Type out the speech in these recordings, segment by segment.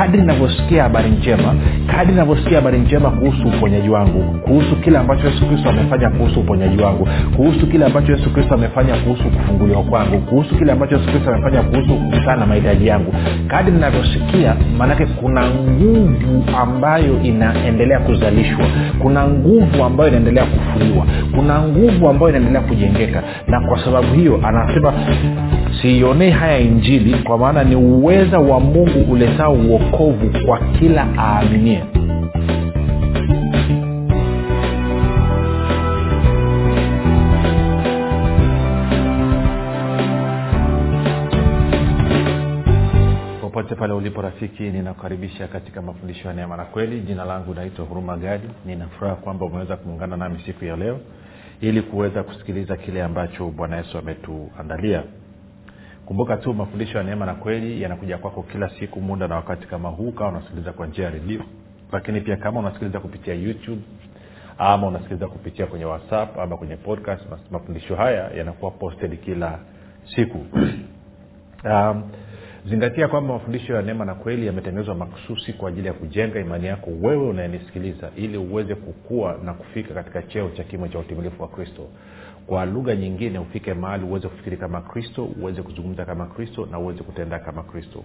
kadri navyosikia habari njema kadri navyosikia habari njema kuhusu uponyaji wangu kuhusu kile ambacho yesu kristo amefanya kuhusu uponyaji wangu kuhusu kile ambacho yesu kristo amefanya kuhusu kufunguliwa kwangu kuhusu kile ambacho yesu kristo amefanya kuhusu kukutana na mahitaji yangu. Kadri navyosikia maanake kuna nguvu ambayo inaendelea kuzalishwa kuna nguvu ambayo inaendelea kufuliwa kuna nguvu ambayo inaendelea kujengeka. Na kwa sababu hiyo anasema siionei haya injili kwa maana ni uweza wa mungu uletao uokovu kwa kila aaminie. Popote pale ulipo rafiki ninakukaribisha katika mafundisho ya neema na kweli. Jina langu naitwa huruma gadi. Ninafuraha kwamba umeweza kuungana nami siku ya leo ili kuweza kusikiliza kile ambacho bwana yesu ametuandalia kumbuka tu mafundisho ya neema na kweli yanakuja kwako kila siku muda na wakati kama huu kama unasikiliza kwa njia ya redio. Lakini pia kama unasikiliza kupitia youtube ama unasikiliza kupitia kwenye whatsapp ama kwenye podcast mafundisho haya yanakuwa posted kila siku. Um, zingatia kwamba mafundisho ya neema na kweli yametengenezwa makususi kwa ajili ya kujenga imani yako wewe unayenisikiliza ili uweze kukua na kufika katika cheo cha kimo cha utimilifu wa kristo kwa lugha nyingine ufike mahali uweze kufikiri kama kristo uweze kuzungumza kama kristo na uweze kutenda kama kristo.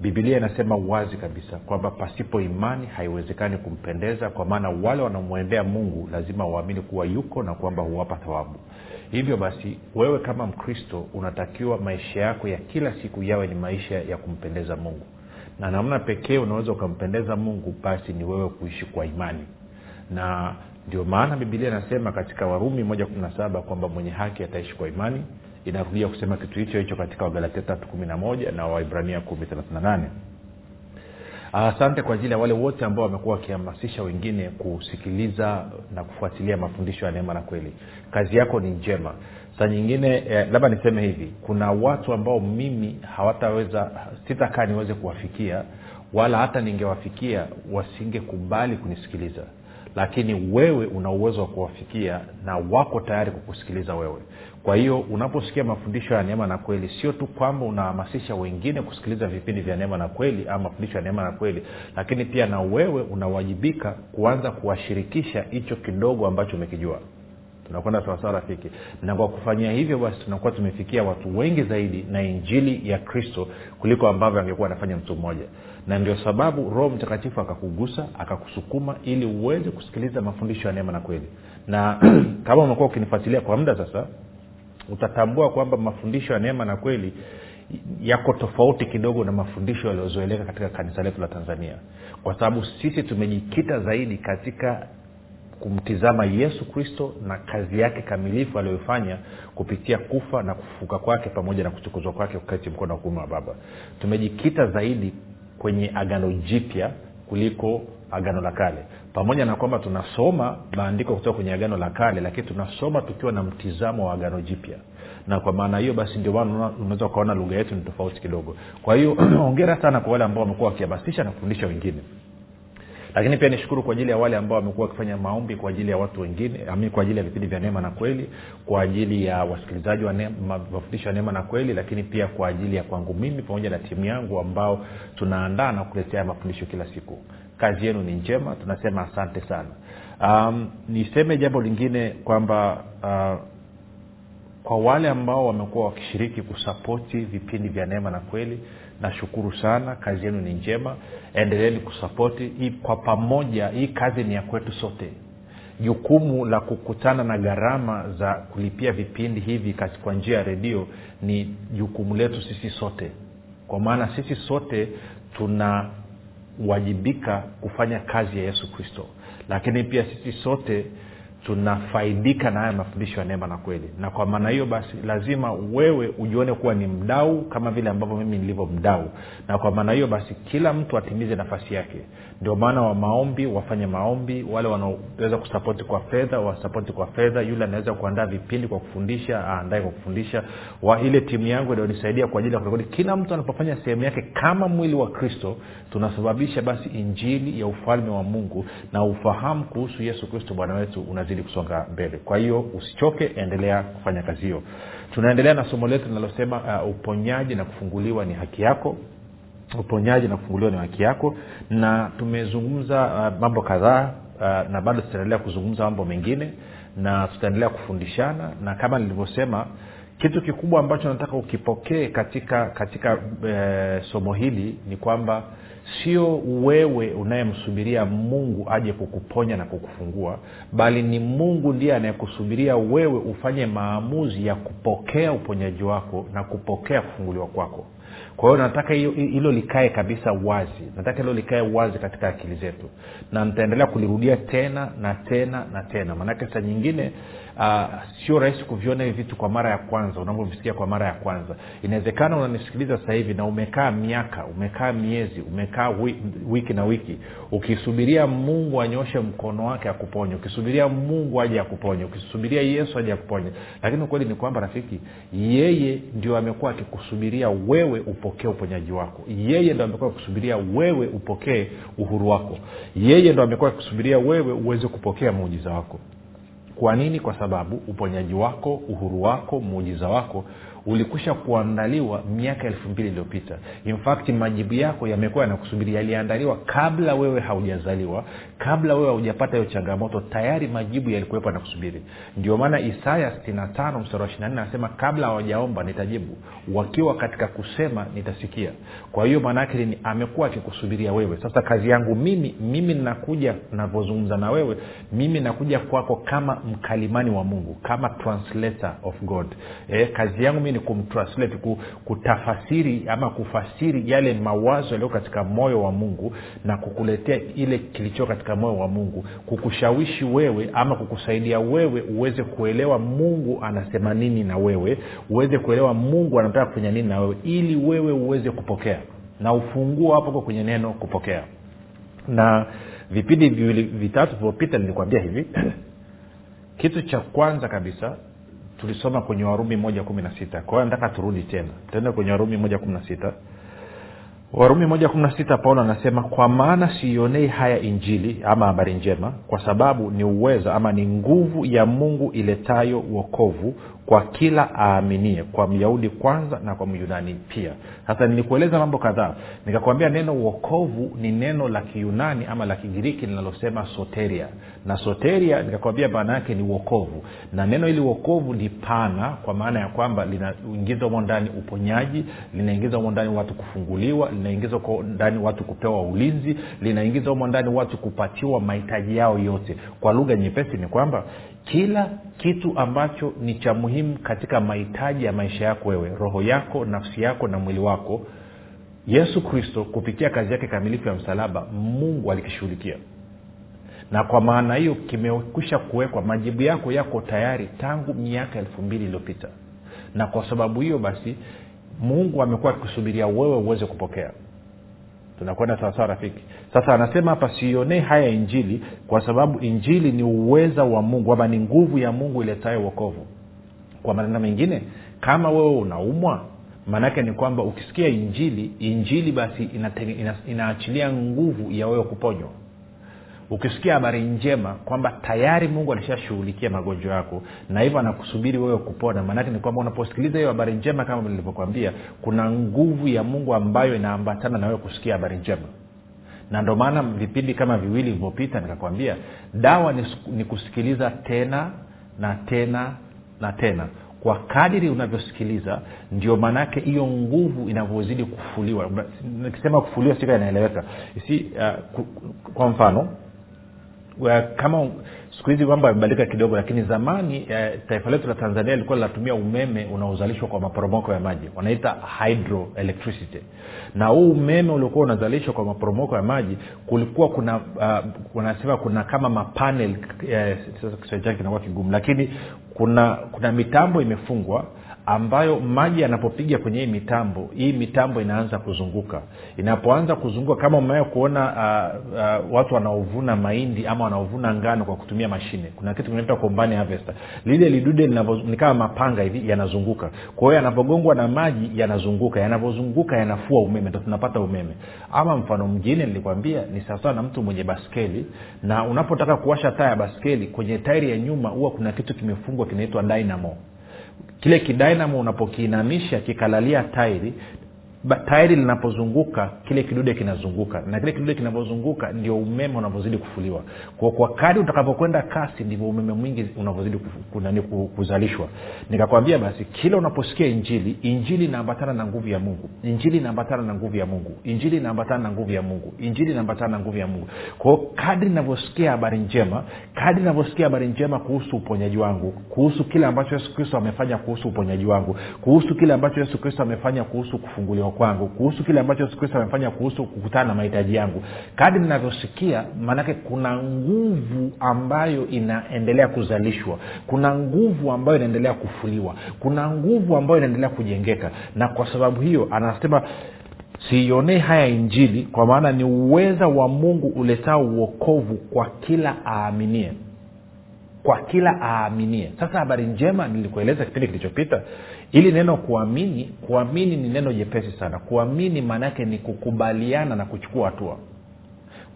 Bibilia inasema wazi kabisa kwamba pasipo imani haiwezekani kumpendeza kwa maana wale wanaomwendea mungu lazima waamini kuwa yuko na kwamba huwapa thawabu. Hivyo basi wewe kama mkristo unatakiwa maisha yako ya kila siku yawe ni maisha ya kumpendeza mungu. Na namna pekee unaweza ukampendeza mungu basi ni wewe kuishi kwa imani. Na ndio maana bibilia inasema katika warumi moja kumi na saba kwamba mwenye haki ataishi kwa imani. Inarudia kusema kitu hicho hicho katika wagalatia tatu kumi na moja na waibrania kumi thelathini nane. Asante kwa ajili ya wale wote ambao wamekuwa wakihamasisha wengine kusikiliza na kufuatilia mafundisho ya neema na kweli. Kazi yako ni njema. Saa nyingine eh, labda niseme hivi kuna watu ambao mimi hawataweza sitakaa niweze kuwafikia wala hata ningewafikia wasingekubali kunisikiliza lakini wewe una uwezo wa kuwafikia na wako tayari kukusikiliza wewe. Kwa hiyo unaposikia mafundisho ya neema na kweli sio tu kwamba unahamasisha wengine kusikiliza vipindi vya neema na kweli ama mafundisho ya neema na kweli lakini pia na wewe unawajibika kuanza kuwashirikisha hicho kidogo ambacho umekijua. Tunakwenda sawasawa rafiki. Na kwa kufanyia hivyo basi tunakuwa tumefikia watu wengi zaidi na injili ya kristo kuliko ambavyo angekuwa anafanya mtu mmoja na ndio sababu roho mtakatifu akakugusa akakusukuma ili uweze kusikiliza mafundisho ya neema na kweli. Na kama umekuwa ukinifuatilia kwa muda sasa utatambua kwamba mafundisho ya neema na kweli yako tofauti kidogo na mafundisho yaliyozoeleka katika kanisa letu la tanzania. Kwa sababu sisi tumejikita zaidi katika kumtizama yesu kristo na kazi yake kamilifu aliyoifanya kupitia kufa na kufufuka kwake pamoja na kuchukuzwa kwake kukati mkono wa kuume wa baba. Tumejikita zaidi kwenye agano jipya kuliko agano la kale. Pamoja na kwamba tunasoma maandiko kutoka kwenye agano la kale lakini tunasoma tukiwa na mtizamo wa agano jipya. Na kwa maana hiyo basi ndio maana unaweza ukaona lugha yetu ni tofauti kidogo. Kwa hiyo ongera sana kwa wale ambao wamekuwa wakihamasisha na kufundisha wengine lakini pia nishukuru kwa ajili ya wale ambao wamekuwa wakifanya maombi kwa ajili ya watu wengine kwa ajili ya vipindi vya neema na kweli kwa ajili ya wasikilizaji wa mafundisho ya neema na kweli lakini pia kwa ajili ya kwangu mimi pamoja na timu yangu ambao tunaandaa na kuletea mafundisho kila siku. Kazi yenu ni njema tunasema asante sana. Um, niseme jambo lingine kwamba uh, kwa wale ambao wamekuwa wakishiriki kusapoti vipindi vya neema na kweli nashukuru sana kazi yenu ni njema. Endeleeni kusapoti. Kwa pamoja hii kazi ni ya kwetu sote. Jukumu la kukutana na gharama za kulipia vipindi hivi kwa njia ya redio ni jukumu letu sisi sote. Kwa maana sisi sote tunawajibika kufanya kazi ya yesu kristo. Lakini pia sisi sote tunafaidika na haya mafundisho ya neema na kweli. Na kwa maana hiyo basi lazima wewe ujione kuwa ni mdau kama vile ambavyo mimi nilivyo mdau. Na kwa maana hiyo basi kila mtu atimize nafasi yake. Ndio maana wa maombi wafanye maombi. Wale wanaoweza kusapoti kwa fedha wasapoti kwa fedha. Yule anaweza kuandaa vipindi kwa kufundisha aandae kwa kufundisha. Wa ile timu yangu inayonisaidia kwa ajili ya kurekodi. Kila mtu anapofanya sehemu yake kama mwili wa kristo tunasababisha basi injili ya ufalme wa mungu na ufahamu kuhusu yesu kristo bwana wetu unazidi kusonga mbele. Kwa hiyo usichoke endelea kufanya kazi hiyo. Tunaendelea na somo letu linalosema uh, uponyaji na kufunguliwa ni haki yako. Uponyaji na kufunguliwa ni haki yako. Na tumezungumza uh, mambo kadhaa uh, na bado tutaendelea kuzungumza mambo mengine na tutaendelea kufundishana. Na kama nilivyosema kitu kikubwa ambacho nataka ukipokee katika katika e, somo hili ni kwamba sio wewe unayemsubiria mungu aje kukuponya na kukufungua bali ni mungu ndiye anayekusubiria wewe ufanye maamuzi ya kupokea uponyaji wako na kupokea kufunguliwa kwako. Kwa hiyo nataka hilo likae kabisa wazi. Nataka hilo likae wazi katika akili zetu. Na nitaendelea kulirudia tena na tena na tena. Maanake saa nyingine uh, sio rahisi kuviona hivi vitu kwa mara ya kwanza unavyovisikia kwa mara ya kwanza. Inawezekana unanisikiliza sasa hivi na umekaa miaka umekaa miezi umekaa wiki, na wiki. Ukisubiria mungu anyoshe mkono wake akuponye ukisubiria mungu aje akuponye ukisubiria yesu aje akuponye. Lakini ukweli ni kwamba rafiki yeye ndio amekuwa akikusubiria wewe upokee uponyaji wako. Yeye ndo amekuwa akikusubiria wewe upokee uhuru wako. Yeye ndo amekuwa akikusubiria wewe uweze kupokea muujiza wako kwa nini? Kwa sababu uponyaji wako uhuru wako muujiza wako ulikwisha kuandaliwa miaka elfu mbili iliyopita. Infakti majibu yako yamekuwa yanakusubiri. Yaliandaliwa kabla wewe haujazaliwa kabla wewe haujapata hiyo changamoto tayari majibu yalikuwepo yanakusubiri. Ndio maana isaya 65 mstari wa 24 anasema kabla hawajaomba nitajibu wakiwa katika kusema nitasikia. Kwa hiyo maanaake ni amekuwa akikusubiria wewe. Sasa kazi yangu mimi mimi nakuja navyozungumza na wewe mimi nakuja kwako kama mkalimani wa mungu kama translator of god. E, kazi yangu ni kumtranslate kutafasiri ama kufasiri yale mawazo yaliyo katika moyo wa mungu na kukuletea ile kilicho katika moyo wa mungu. Kukushawishi wewe ama kukusaidia wewe uweze kuelewa mungu anasema nini na wewe uweze kuelewa mungu anataka kufanya nini na wewe ili wewe uweze kupokea. Na ufunguo hapo kwenye neno kupokea. Na vipindi viwili vitatu vilivyopita nilikwambia hivi. Kitu cha kwanza kabisa tulisoma kwenye warumi moja kumi na sita. Kwa nataka turudi tena. Tuende kwenye warumi moja kumi na sita. Warumi moja kumi na sita paulo anasema kwa maana siionei haya injili ama habari njema kwa sababu ni uweza ama ni nguvu ya mungu iletayo uokovu kwa kila aaminie kwa myahudi kwanza na kwa myunani pia. Sasa nilikueleza mambo kadhaa. Nikakwambia neno uokovu ni neno la kiyunani ama la kigiriki linalosema soteria. Na soteria nikakwambia maana yake ni uokovu na neno hili uokovu ni pana kwa maana ya kwamba linaingiza humo ndani uponyaji linaingiza humo ndani watu kufunguliwa linaingiza ndani watu kupewa ulinzi linaingiza humo ndani watu kupatiwa mahitaji yao yote. Kwa lugha nyepesi ni kwamba kila kitu ambacho ni cha muhimu katika mahitaji ya maisha yako wewe roho yako nafsi yako na mwili wako yesu kristo kupitia kazi yake kamilifu ya msalaba mungu alikishughulikia. Na kwa maana hiyo kimekwisha kuwekwa majibu yako yako tayari tangu miaka elfu mbili iliyopita. Na kwa sababu hiyo basi mungu amekuwa akikusubiria wewe uweze kupokea tunakwenda sawasawa rafiki. Sasa anasema hapa siionei haya injili kwa sababu injili ni uweza wa mungu ama ni nguvu ya mungu iletayo uokovu kwa maneno mengine kama wewe unaumwa maanaake ni kwamba ukisikia injili injili basi inatenge, ina, inaachilia nguvu ya wewe kuponywa ukisikia habari njema kwamba tayari mungu alishashughulikia magonjwa yako na hivyo anakusubiri wewe kupona. Maanake ni kwamba unaposikiliza hiyo habari njema kama nilivyokwambia kuna nguvu ya mungu ambayo inaambatana na wewe kusikia habari njema. Na ndio maana vipindi kama viwili vilivyopita nikakwambia dawa ni, kusikiliza tena na tena na tena. Kwa kadiri unavyosikiliza ndio maanaake hiyo nguvu inavyozidi kufuliwa. Nikisema kufuliwa sika inaeleweka. Si uh, kwa mfano kama siku hizi mambo yamebadilika kidogo lakini zamani eh, taifa letu la tanzania lilikuwa linatumia umeme unaozalishwa kwa maporomoko ya maji wanaita hydroelectricity. Na huu umeme uliokuwa unazalishwa kwa maporomoko ya maji kulikuwa kuna uh, unasema kuna kama mapanel eh, sasa kiswahili chake kinakuwa kigumu lakini kuna kuna mitambo imefungwa ambayo maji yanapopiga kwenye hii mitambo hii mitambo inaanza kuzunguka. Inapoanza kuzunguka kama umewea kuona uh, uh, watu wanaovuna mahindi ama wanaovuna ngano kwa kutumia mashine. Kuna kitu kinaitwa kombani harvester. Lile lidude ni kama mapanga hivi yanazunguka. Kwa hiyo yanapogongwa na maji yanazunguka. Yanavyozunguka yanafua umeme ndo tunapata umeme. Ama mfano mwingine nilikwambia ni sawasawa na mtu mwenye baskeli na unapotaka kuwasha taa ya baskeli kwenye tairi ya nyuma huwa kuna kitu kimefungwa kinaitwa dynamo kile kidynamo unapokiinamisha kikalalia tairi tairi linapozunguka kile kidude kinazunguka. Na kile kidude kinavyozunguka ndio umeme unavyozidi kufuliwa. Kwa, kwa kadi utakapokwenda kasi ndivyo umeme mwingi unavyozidi kuzalishwa. Nikakwambia basi kila unaposikia injili injili inaambatana na nguvu ya mungu. Injili inaambatana na nguvu ya mungu. Injili inaambatana na nguvu ya mungu. Injili inaambatana na nguvu ya mungu. Kwao kadri inavyosikia habari njema kadri inavyosikia habari njema kuhusu uponyaji wangu kuhusu kile ambacho yesu kristo amefanya kuhusu uponyaji wangu kuhusu kile ambacho yesu kristo amefanya kuhusu kufunguliwa kwangu kuhusu kile ambacho yesu kristo amefanya kuhusu kukutana na mahitaji yangu. Kadi ninavyosikia maanake kuna nguvu ambayo inaendelea kuzalishwa kuna nguvu ambayo inaendelea kufuliwa kuna nguvu ambayo inaendelea kujengeka. Na kwa sababu hiyo anasema siionee haya injili kwa maana ni uweza wa mungu uletao uokovu kwa kila aaminie. Kwa kila aaminie. Sasa habari njema nilikueleza kipindi kilichopita ili neno kuamini kuamini ni neno jepesi sana. Kuamini maana yake ni kukubaliana na kuchukua hatua.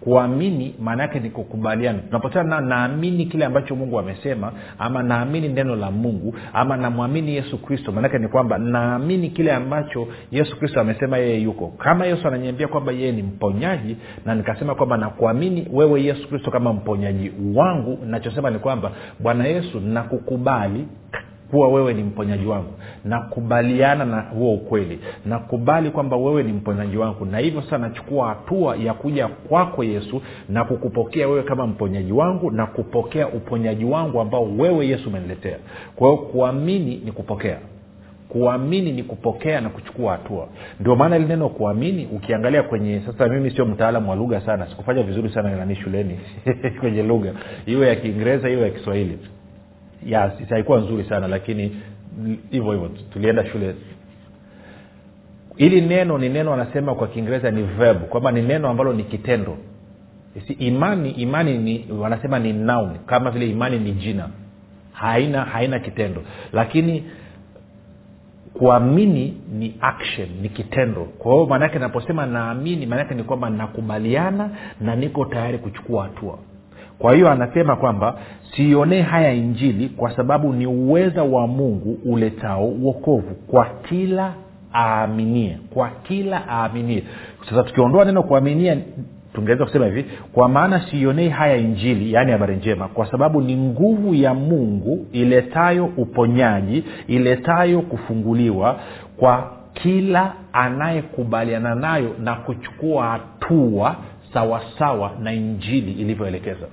Kuamini maana yake ni kukubaliana. Tunaposema na naamini kile ambacho mungu amesema ama naamini neno la mungu ama namwamini yesu kristo maanake ni kwamba naamini kile ambacho yesu kristo amesema yeye yuko. Kama yesu ananiambia kwamba yeye ni mponyaji na nikasema kwamba nakuamini wewe yesu kristo kama mponyaji wangu nachosema ni kwamba bwana yesu nakukubali kuwa wewe ni mponyaji wangu. Nakubaliana na huo ukweli. Nakubali kwamba wewe ni mponyaji wangu. Na hivyo sasa nachukua hatua ya kuja kwako yesu na kukupokea wewe kama mponyaji wangu na kupokea uponyaji wangu ambao wewe yesu umeniletea. Kwa hiyo kuamini ni kupokea. Kuamini ni kupokea na kuchukua hatua. Ndio maana ili neno kuamini ukiangalia kwenye sasa mimi sio mtaalamu wa lugha sana. Sikufanya vizuri sana nani shuleni kwenye lugha. Iwe ya kiingereza iwe ya kiswahili ya haikuwa nzuri sana lakini hivyo hivyo tulienda shule. Ili neno ni neno anasema kwa kiingereza ni verb kwamba ni neno ambalo ni kitendo. Si imani imani ni wanasema ni noun kama vile imani ni jina. Haina haina kitendo. Lakini kuamini ni action ni kitendo. Kwa hiyo maanaake naposema naamini maanaake ni kwamba nakubaliana na niko tayari kuchukua hatua kwa hiyo anasema kwamba siionee haya injili kwa sababu ni uweza wa mungu uletao uokovu kwa kila aaminie kwa kila aaminie. Sasa tukiondoa neno kuaminia tungeweza kusema hivi kwa maana siionei haya injili yaani habari njema kwa sababu ni nguvu ya mungu iletayo uponyaji iletayo kufunguliwa kwa kila anayekubaliana nayo na kuchukua hatua sawasawa na injili ilivyoelekeza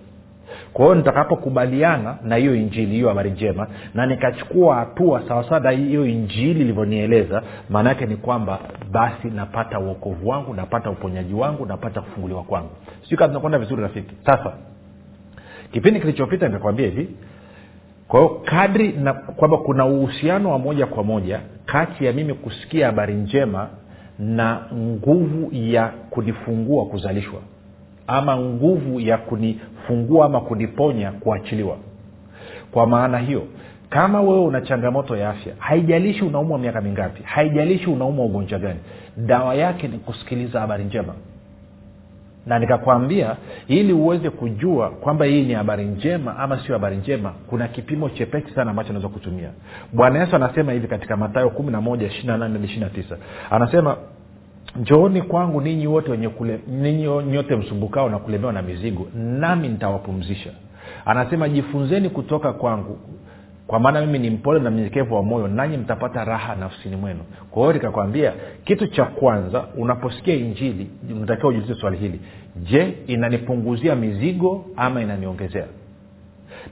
kwa hiyo nitakapokubaliana na hiyo injili hiyo habari njema na nikachukua hatua sawasawa na hiyo injili ilivyonieleza maana yake ni kwamba basi napata uokovu wangu napata uponyaji wangu napata kufunguliwa kwangu. Sijui kaa tunakwenda vizuri rafiki. Sasa kipindi kilichopita nikakwambia hivi kwa hiyo kadri na kwamba kuna uhusiano wa moja kwa moja kati ya mimi kusikia habari njema na nguvu ya kunifungua kuzalishwa ama nguvu ya kunifungua ama kuniponya kuachiliwa. Kwa maana hiyo kama wewe una changamoto ya afya haijalishi unaumwa miaka mingapi haijalishi unaumwa ugonjwa gani dawa yake ni kusikiliza habari njema. Na nikakwambia ili uweze kujua kwamba hii ni habari njema ama sio habari njema kuna kipimo chepesi sana ambacho unaweza kutumia. Bwana yesu anasema hivi katika matayo kumi na moja ishiri na nane hadi ishiri na tisa. Anasema njooni kwangu ninyi wote wenye kule, ninyi nyote msumbukao na kulemewa na mizigo nami nitawapumzisha. Anasema jifunzeni kutoka kwangu kwa maana mimi ni mpole na mnyenyekevu wa moyo nanyi mtapata raha nafsini mwenu. Kwa hiyo nikakwambia kitu cha kwanza unaposikia injili unatakiwa ujiulize swali hili. Je inanipunguzia mizigo ama inaniongezea?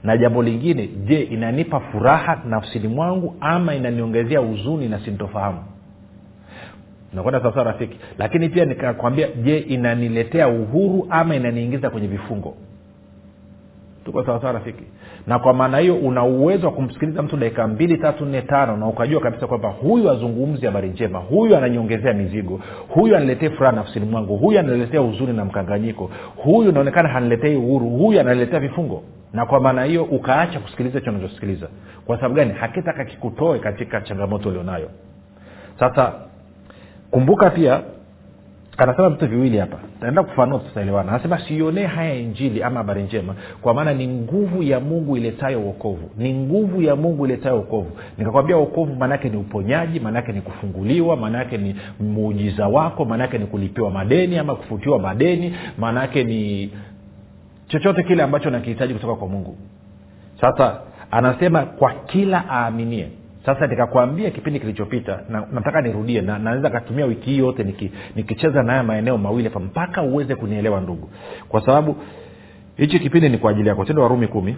Na jambo lingine je inanipa furaha nafsini mwangu ama inaniongezea huzuni na sintofahamu nakwenda sawasawa rafiki. Lakini pia nikakwambia je inaniletea uhuru ama inaniingiza kwenye vifungo? Tuko sawasawa rafiki. Na kwa maana hiyo una uwezo wa kumsikiliza mtu dakika mbili tatu nne tano na ukajua kabisa kwamba huyu azungumzi habari njema huyu ananiongezea mizigo huyu aniletee furaha nafsini mwangu huyu ananiletea huzuni na mkanganyiko huyu inaonekana haniletei uhuru huyu ananiletea vifungo. Na kwa maana hiyo ukaacha kusikiliza hicho unachosikiliza. Kwa sababu gani? Hakitaka kikutoe katika changamoto ulionayo. Sasa kumbuka pia anasema vitu viwili hapa. Taenda kufanua tutaelewana anasema sionee haya injili ama habari njema kwa maana ni nguvu ya mungu iletayo uokovu ni nguvu ya mungu iletayo uokovu nikakwambia uokovu maanaake ni uponyaji maanaake ni kufunguliwa maanaake ni muujiza wako maanaake ni kulipiwa madeni ama kufutiwa madeni maanaake ni chochote kile ambacho nakihitaji kutoka kwa mungu. Sasa anasema kwa kila aaminie sasa nikakwambia kipindi kilichopita na, nataka nirudie na naweza katumia wiki hii yote niki, nikicheza naya maeneo mawili hapa mpaka uweze kunielewa ndugu. Kwa sababu hichi kipindi ni kwa ajili yako. Tendo warumi kumi.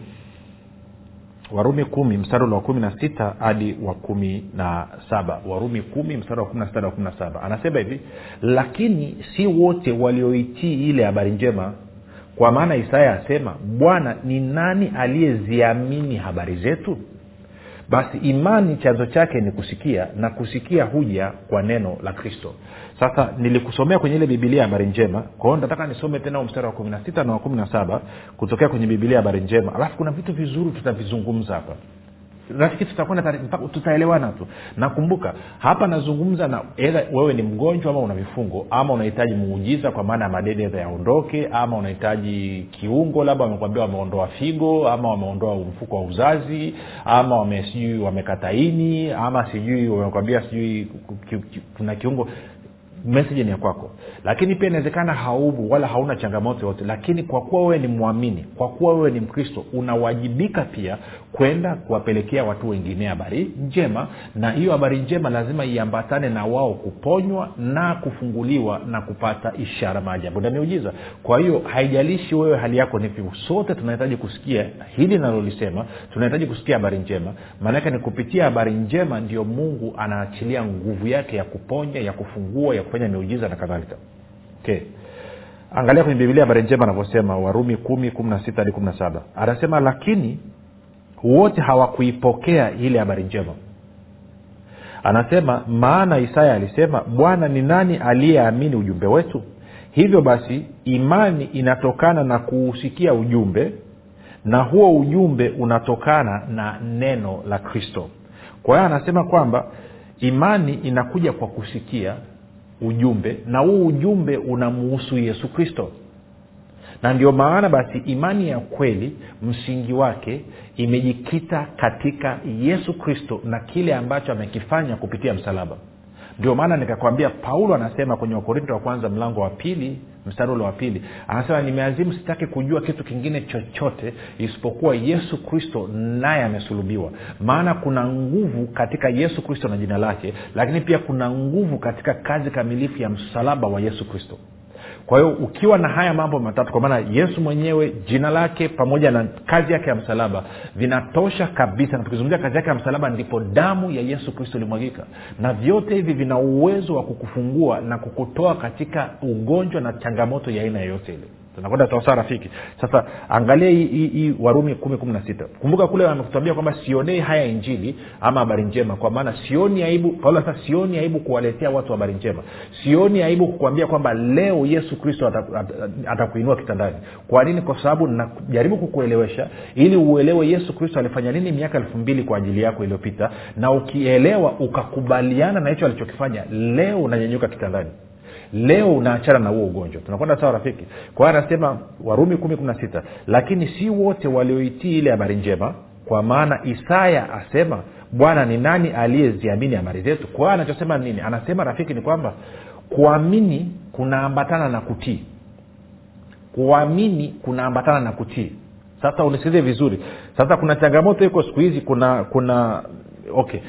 Warumi kumi mstari wa kumi na sita hadi wa kumi na saba. Warumi kumi mstari wa kumi na sita hadi wa kumi na saba. Anasema hivi lakini si wote walioitii ile habari njema kwa maana isaya asema bwana ni nani aliyeziamini habari zetu basi imani chanzo chake ni kusikia na kusikia huja kwa neno la kristo. Sasa nilikusomea kwenye ile bibilia habari njema. Kwao nataka nisome tena mstari wa kumi na sita na wa kumi na saba kutokea kwenye bibilia habari njema. Alafu kuna vitu vizuri tutavizungumza hapa rafiki tutakwenda tutaelewana tu. Nakumbuka hapa nazungumza na edha wewe ni mgonjwa ama una vifungo ama unahitaji muujiza kwa maana ya madede edha yaondoke ama unahitaji kiungo labda wamekwambia wameondoa figo ama wameondoa mfuko wa uzazi ama wame sijui wamekataini ama sijui wamekwambia sijui kuna kiungo meseji ni ya kwako. Lakini pia inawezekana haubu wala hauna changamoto yote lakini kwa kuwa wewe ni mwamini kwa kuwa wewe ni mkristo unawajibika pia kwenda kuwapelekea watu wengine habari njema. Na hiyo habari njema lazima iambatane na wao kuponywa na kufunguliwa na kupata ishara maajabu. Na kwa hiyo haijalishi wewe hali yako ni vivu sote tunahitaji kusikia hili nalolisema tunahitaji kusikia habari njema. Maanake ni kupitia habari njema ndio mungu anaachilia nguvu yake ya kuponya ya kufungua ya kufanya miujiza na kadhalika. Okay. Angalia kwenye bibilia habari njema anavyosema warumi kumi kumi na sita hadi kumi na saba. Anasema lakini wote hawakuipokea ile habari njema. Anasema maana isaya alisema bwana ni nani aliyeamini ujumbe wetu? Hivyo basi imani inatokana na kuusikia ujumbe na huo ujumbe unatokana na neno la kristo. Kwa hiyo anasema kwamba imani inakuja kwa kusikia ujumbe na huu ujumbe unamuhusu yesu kristo. Na ndio maana basi imani ya kweli msingi wake imejikita katika yesu kristo na kile ambacho amekifanya kupitia msalaba. Ndio maana nikakwambia paulo anasema kwenye wakorinto wa kwanza mlango wa pili mstari ule wa pili. Anasema nimeazimu sitaki kujua kitu kingine chochote isipokuwa yesu kristo naye amesulubiwa. Maana kuna nguvu katika yesu kristo na jina lake lakini pia kuna nguvu katika kazi kamilifu ya msalaba wa yesu kristo kwa hiyo ukiwa na haya mambo matatu kwa maana yesu mwenyewe jina lake pamoja na kazi yake ya msalaba vinatosha kabisa. Na tukizungumzia kazi yake ya msalaba ndipo damu ya yesu kristo ilimwagika. Na vyote hivi vina uwezo wa kukufungua na kukutoa katika ugonjwa na changamoto ya aina yoyote ile tunakwenda sawasawa rafiki. Sasa angalia hii warumi kumi kumi na sita. Kumbuka kule amekuambia kwamba sionei haya injili ama habari njema kwa maana sioni aibu paulo sasa sioni aibu kuwaletea watu habari njema. Sioni aibu kukuambia kwamba leo yesu kristo atakuinua kitandani. Kwa nini? Kwa sababu najaribu kukuelewesha ili uelewe yesu kristo alifanya nini miaka elfu mbili kwa ajili yako iliyopita na ukielewa ukakubaliana na hicho alichokifanya leo unanyenyuka kitandani leo unaachana na huo ugonjwa. Tunakwenda sawa rafiki? Kwa hiyo anasema warumi kumi kumi na sita lakini si wote walioitii ile habari njema kwa maana isaya asema bwana ni nani aliyeziamini habari zetu kwa hiyo anachosema nini? Anasema rafiki ni kwamba kuamini kunaambatana na kutii. Kuamini kunaambatana na kutii. Sasa unisikilize vizuri. Sasa kuna changamoto iko siku hizi kuna kuna okay.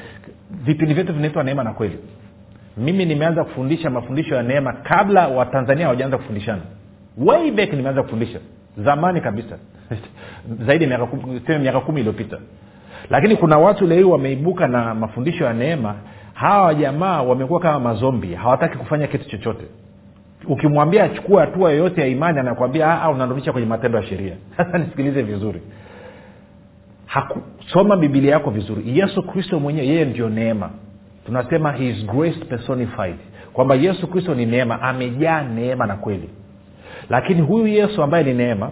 Vipindi vyetu vinaitwa neema na kweli mimi nimeanza kufundisha mafundisho ya neema kabla watanzania hawajaanza kufundishana. Way back nimeanza kufundisha. Zamani kabisa. Zaidi ya miaka kumi- iliyopita. Lakini kuna watu leo wameibuka na mafundisho ya neema. Hawa jamaa wamekuwa kama mazombi hawataki kufanya kitu chochote. Ukimwambia achukue hatua yoyote ya imani anakwambia "Ah, unarudisha kwenye matendo ya sheria. Sasa nisikilize vizuri. Haku, soma bibilia yako vizuri. Yesu kristo mwenyewe yeye ndio neema tunasema he is grace personified. Kwamba yesu kristo ni neema amejaa neema na kweli. Lakini huyu yesu ambaye ni neema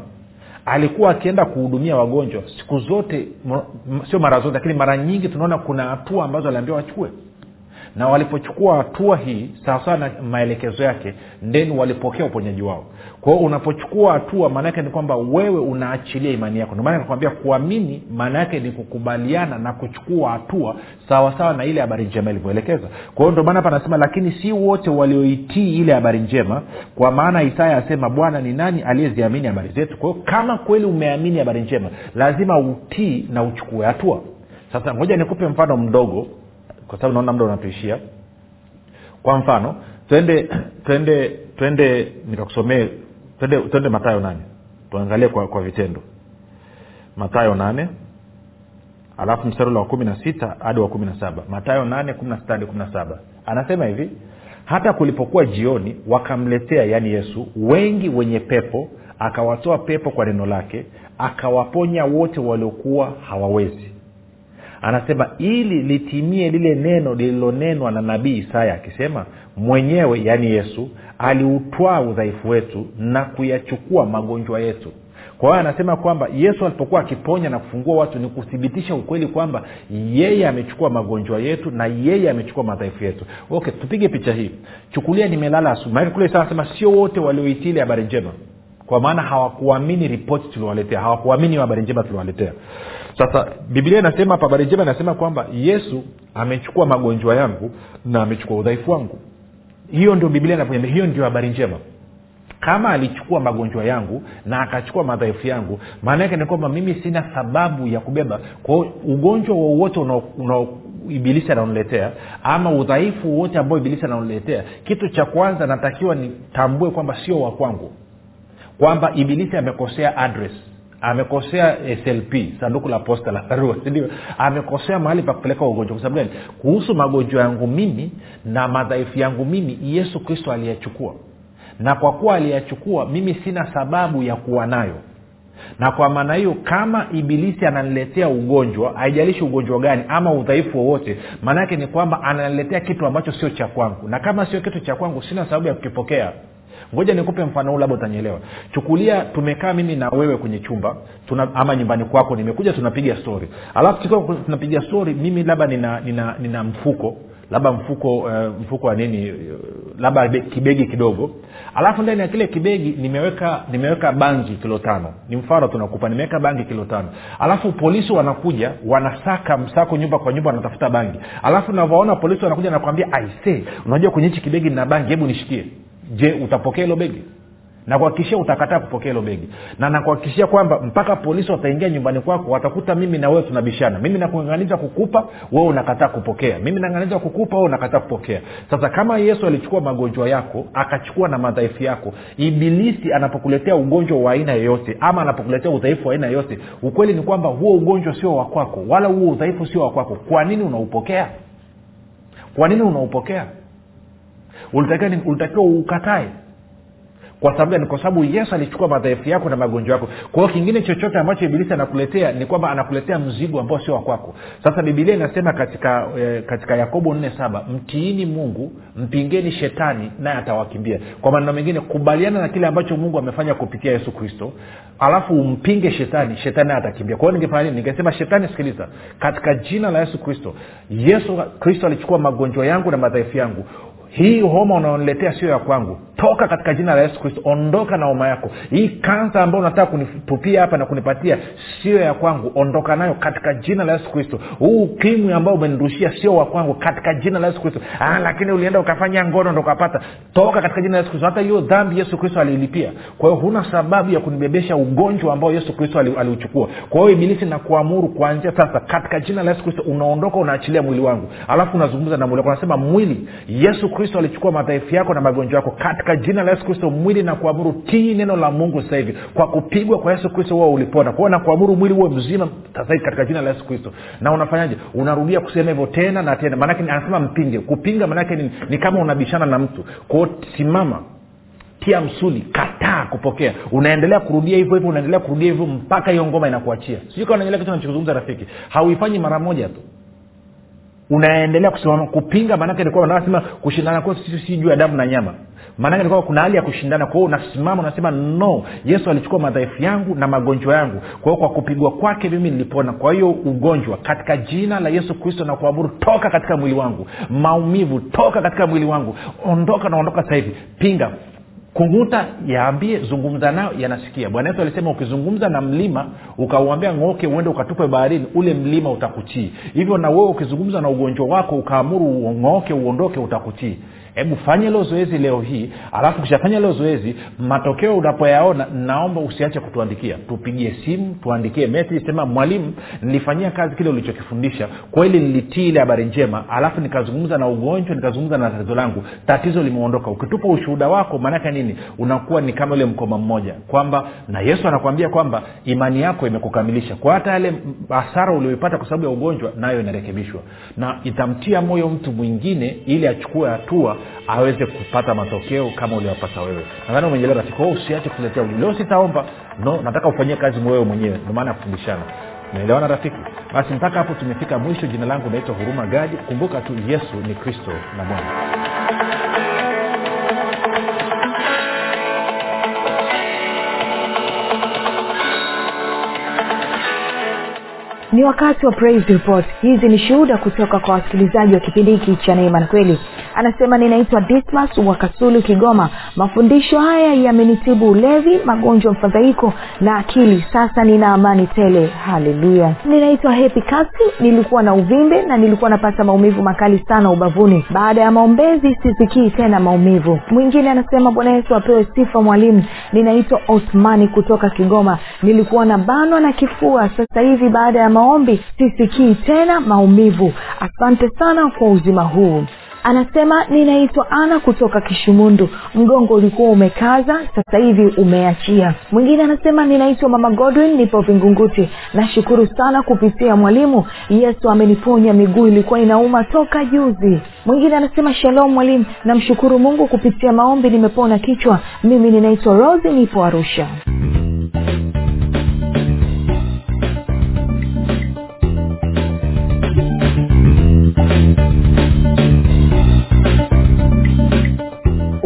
alikuwa akienda kuhudumia wagonjwa siku zote sio mara zote lakini mara nyingi tunaona kuna hatua ambazo aliambiwa wachukue na walipochukua hatua hii sawasawa na maelekezo yake then walipokea uponyaji wao. Kwao unapochukua hatua maanaake ni kwamba wewe unaachilia imani yako. Ndio maana nakwambia kuamini maana yake ni kukubaliana na kuchukua hatua sawasawa na ile habari njema ilivyoelekeza. Kwa ndio maana hapa anasema lakini si wote walioitii ile habari njema kwa maana isaya asema bwana ni nani aliyeziamini habari zetu? Kwa kama kweli umeamini habari njema lazima utii na uchukue hatua. Sasa ngoja nikupe mfano mdogo kwa sababu naona muda unatuishia kwa mfano twende twende twende nikakusomee twende, twende matayo nane. Tuangalie kwa, kwa vitendo. Matayo nane alafu mstari wa kumi na sita hadi wa kumi na saba. Matayo nane kumi na sita hadi kumi na saba. Anasema hivi hata kulipokuwa jioni wakamletea yaani yesu wengi wenye pepo akawatoa pepo kwa neno lake akawaponya wote waliokuwa hawawezi anasema ili litimie lile neno lililonenwa na nabii isaya akisema mwenyewe yaani yesu aliutwaa udhaifu wetu na kuyachukua magonjwa yetu. Kwa hiyo anasema kwamba yesu alipokuwa akiponya na kufungua watu ni kuthibitisha ukweli kwamba yeye amechukua magonjwa yetu na yeye amechukua madhaifu yetu. Okay tupige picha hii. Chukulia nimelala asubuhi. Kule sio wote walioitili habari njema kwa maana hawakuamini ripoti tuliowaletea hawakuamini habari njema tuliowaletea sasa biblia inasema habari njema inasema kwamba yesu amechukua magonjwa yangu na amechukua udhaifu wangu. Hiyo ndio biblia inavyoniambia hiyo ndio habari njema. Kama alichukua magonjwa yangu na akachukua madhaifu yangu maana yake ni kwamba mimi sina sababu ya kubeba. Kwao ugonjwa wowote ibilisi anaoniletea ama udhaifu wowote ambao ibilisi anaoniletea kitu cha kwanza natakiwa nitambue kwamba sio wa kwangu kwamba ibilisi amekosea address amekosea slp sanduku la posta la barua sindio amekosea mahali pa kupeleka ugonjwa. Kwa sababu gani? Kuhusu magonjwa yangu mimi na madhaifu yangu mimi yesu kristo aliyachukua. Na kwa kuwa aliyachukua mimi sina sababu ya kuwa nayo. Na kwa maana hiyo kama ibilisi ananiletea ugonjwa haijalishi ugonjwa gani ama udhaifu wowote maana yake ni kwamba ananiletea kitu ambacho sio cha kwangu. Na kama sio kitu cha kwangu sina sababu ya kukipokea ngoja nikupe mfano huu labda utanyelewa chukulia tumekaa mimi na wewe kwenye chumba tuna, ama nyumbani kwako nimekuja tunapiga stori alafu tunapiga stori mimi labda nina, nina, nina mfuko labda mfuko uh, mfuko wa nini uh, labda kibegi kidogo. Alafu ndani ya kile kibegi nimeweka nimeweka bangi kilo tano. Ni mfano tunakupa nimeweka bangi kilo tano. Alafu polisi wanakuja wanasaka msako nyumba kwa nyumba wanatafuta bangi. Alafu navyoona polisi wanakuja nakwambia aise unajua kwenye hichi kibegi nina bangi hebu nishikie je utapokea hilo begi? Nakuhakikishia utakataa kupokea hilo begi. Na nakuhakikishia kwamba mpaka polisi wataingia nyumbani kwako watakuta mimi na wewe tunabishana. Mimi nakung'ang'aniza kukupa wewe unakataa kupokea. Mimi naganganiza kukupa wewe unakataa kupokea. Sasa kama yesu alichukua magonjwa yako akachukua na madhaifu yako ibilisi anapokuletea ugonjwa wa aina yoyote ama anapokuletea udhaifu wa aina yoyote ukweli ni kwamba huo ugonjwa sio wa kwako wala huo udhaifu sio wa kwako. Kwa nini unaupokea? Kwa nini unaupokea ulitakiwa ukatae. Kwa sababu gani? Kwa sababu yesu alichukua madhaifu yako na magonjwa yako. Kwa hiyo kingine chochote ambacho ibilisi anakuletea ni kwamba anakuletea mzigo ambao sio wakwako sasa bibilia inasema katika eh, katika yakobo nne saba mtiini mungu mpingeni shetani naye atawakimbia. Kwa maneno mengine kubaliana na kile ambacho mungu amefanya kupitia yesu kristo alafu umpinge shetani shetani naye atakimbia. Kwa hiyo ningefanya nini? Ningesema shetani sikiliza. Katika jina la yesu kristo yesu kristo alichukua magonjwa yangu na madhaifu yangu hii homa unaoniletea sio ya kwangu. Toka katika jina la yesu kristo ondoka na homa yako. Hii kansa ambayo unataka kunitupia hapa na kunipatia sio ya kwangu. Ondoka nayo katika jina la yesu kristo. Huu ukimwi ambao umenirushia sio wa kwangu katika jina la yesu kristo. Ah, lakini ulienda ukafanya ngono ndo ukapata. Toka katika jina la yesu kristo. Hata hiyo dhambi yesu kristo aliilipia kwa hiyo huna sababu ya kunibebesha ugonjwa ambao yesu kristo aliuchukua. Kwa hiyo ibilisi nakuamuru kuanzia sasa katika jina la yesu kristo unaondoka unaachilia mwili wangu. Alafu unazungumza na mwili wako. Unasema mwili yesu kristo alichukua madhaifu yako na magonjwa yako katika jina la yesu kristo mwili na kuamuru tii neno la mungu sasa hivi. Kwa kupigwa kwa yesu kristo huo ulipona. Kwao na kuamuru mwili huo mzima sasa hivi katika jina la yesu kristo. Na unafanyaje? Unarudia kusema hivyo tena na tena. Maanake anasema mpinge. Kupinga maanake ni, ni kama unabishana na mtu. Kwao simama. Tia msuli. Kataa kupokea. Unaendelea kurudia hivyo hivyo unaendelea kurudia hivyo mpaka hiyo ngoma inakuachia. Sijui kaa unaendelea kitu nachokizungumza rafiki. Hauifanyi mara moja tu unaendelea kusimama kupinga maanake nilikuwa nasema kushindana kwetu si juu ya damu na nyama. Maanake nilikuwa kuna hali ya kushindana kwa hiyo unasimama unasema no yesu alichukua madhaifu yangu na magonjwa yangu. Kwa hiyo kwa kupigwa kwake mimi nilipona. Kwa hiyo ugonjwa katika jina la yesu kristo na kuamuru toka katika mwili wangu. Maumivu toka katika mwili wangu. Ondoka naondoka sasa hivi. Pinga kunguta yaambie zungumza nayo yanasikia. Bwana yesu alisema ukizungumza na mlima ukauambia ng'oke uende ukatupe baharini ule mlima utakutii. Hivyo na wewe ukizungumza na ugonjwa wako ukaamuru ng'oke uondoke utakutii hebu fanya hilo zoezi leo hii alafu ukishafanya hilo zoezi matokeo unapoyaona naomba usiache kutuandikia. Tupigie simu tuandikie message sema mwalimu nilifanyia kazi kile ulichokifundisha. Kweli nilitii ile habari njema alafu nikazungumza na ugonjwa nikazungumza na tatizo langu. Tatizo limeondoka. Ukitupa ushuhuda wako maanake nini? Unakuwa ni kama ule mkoma mmoja. Kwamba na yesu anakuambia kwamba imani yako imekukamilisha. Kwa hata yale hasara ulioipata kwa sababu ya ugonjwa nayo inarekebishwa. Na itamtia moyo mtu mwingine ili achukue hatua aweze kupata matokeo kama uliwapata wewe. Nadhani umenyelewa rafiki. Kwao usiache kuletea leo sitaomba. No nataka ufanyie kazi wewe mwenyewe. Ndio maana ya kufundishana. Naelewana rafiki? Basi mpaka hapo tumefika mwisho. Jina langu naitwa huruma gadi kumbuka tu yesu ni kristo na bwana. Ni wakati wa praise report. Hizi ni shuhuda kutoka kwa wasikilizaji wa kipindi hiki cha neema na kweli anasema ninaitwa dismas wa kasulu kigoma. Mafundisho haya yamenitibu ulevi magonjwa mfadhaiko na akili. Sasa nina amani tele. Haleluya. Ninaitwa hepi kasi nilikuwa na uvimbe na nilikuwa napata maumivu makali sana ubavuni. Baada ya maombezi sisikii tena maumivu. Mwingine anasema bwana yesu apewe sifa mwalimu. Ninaitwa othmani kutoka kigoma. Nilikuwa na banwa na kifua. Sasa hivi baada ya maombi sisikii tena maumivu. Asante sana kwa uzima huu anasema ninaitwa ana kutoka kishumundu. Mgongo ulikuwa umekaza sasa hivi umeachia. Mwingine anasema ninaitwa mama godwin nipo vingunguti. Nashukuru sana kupitia mwalimu. Yesu ameniponya miguu ilikuwa inauma toka juzi. Mwingine anasema shalom mwalimu namshukuru mungu kupitia maombi nimepona kichwa. Mimi ninaitwa rosi nipo arusha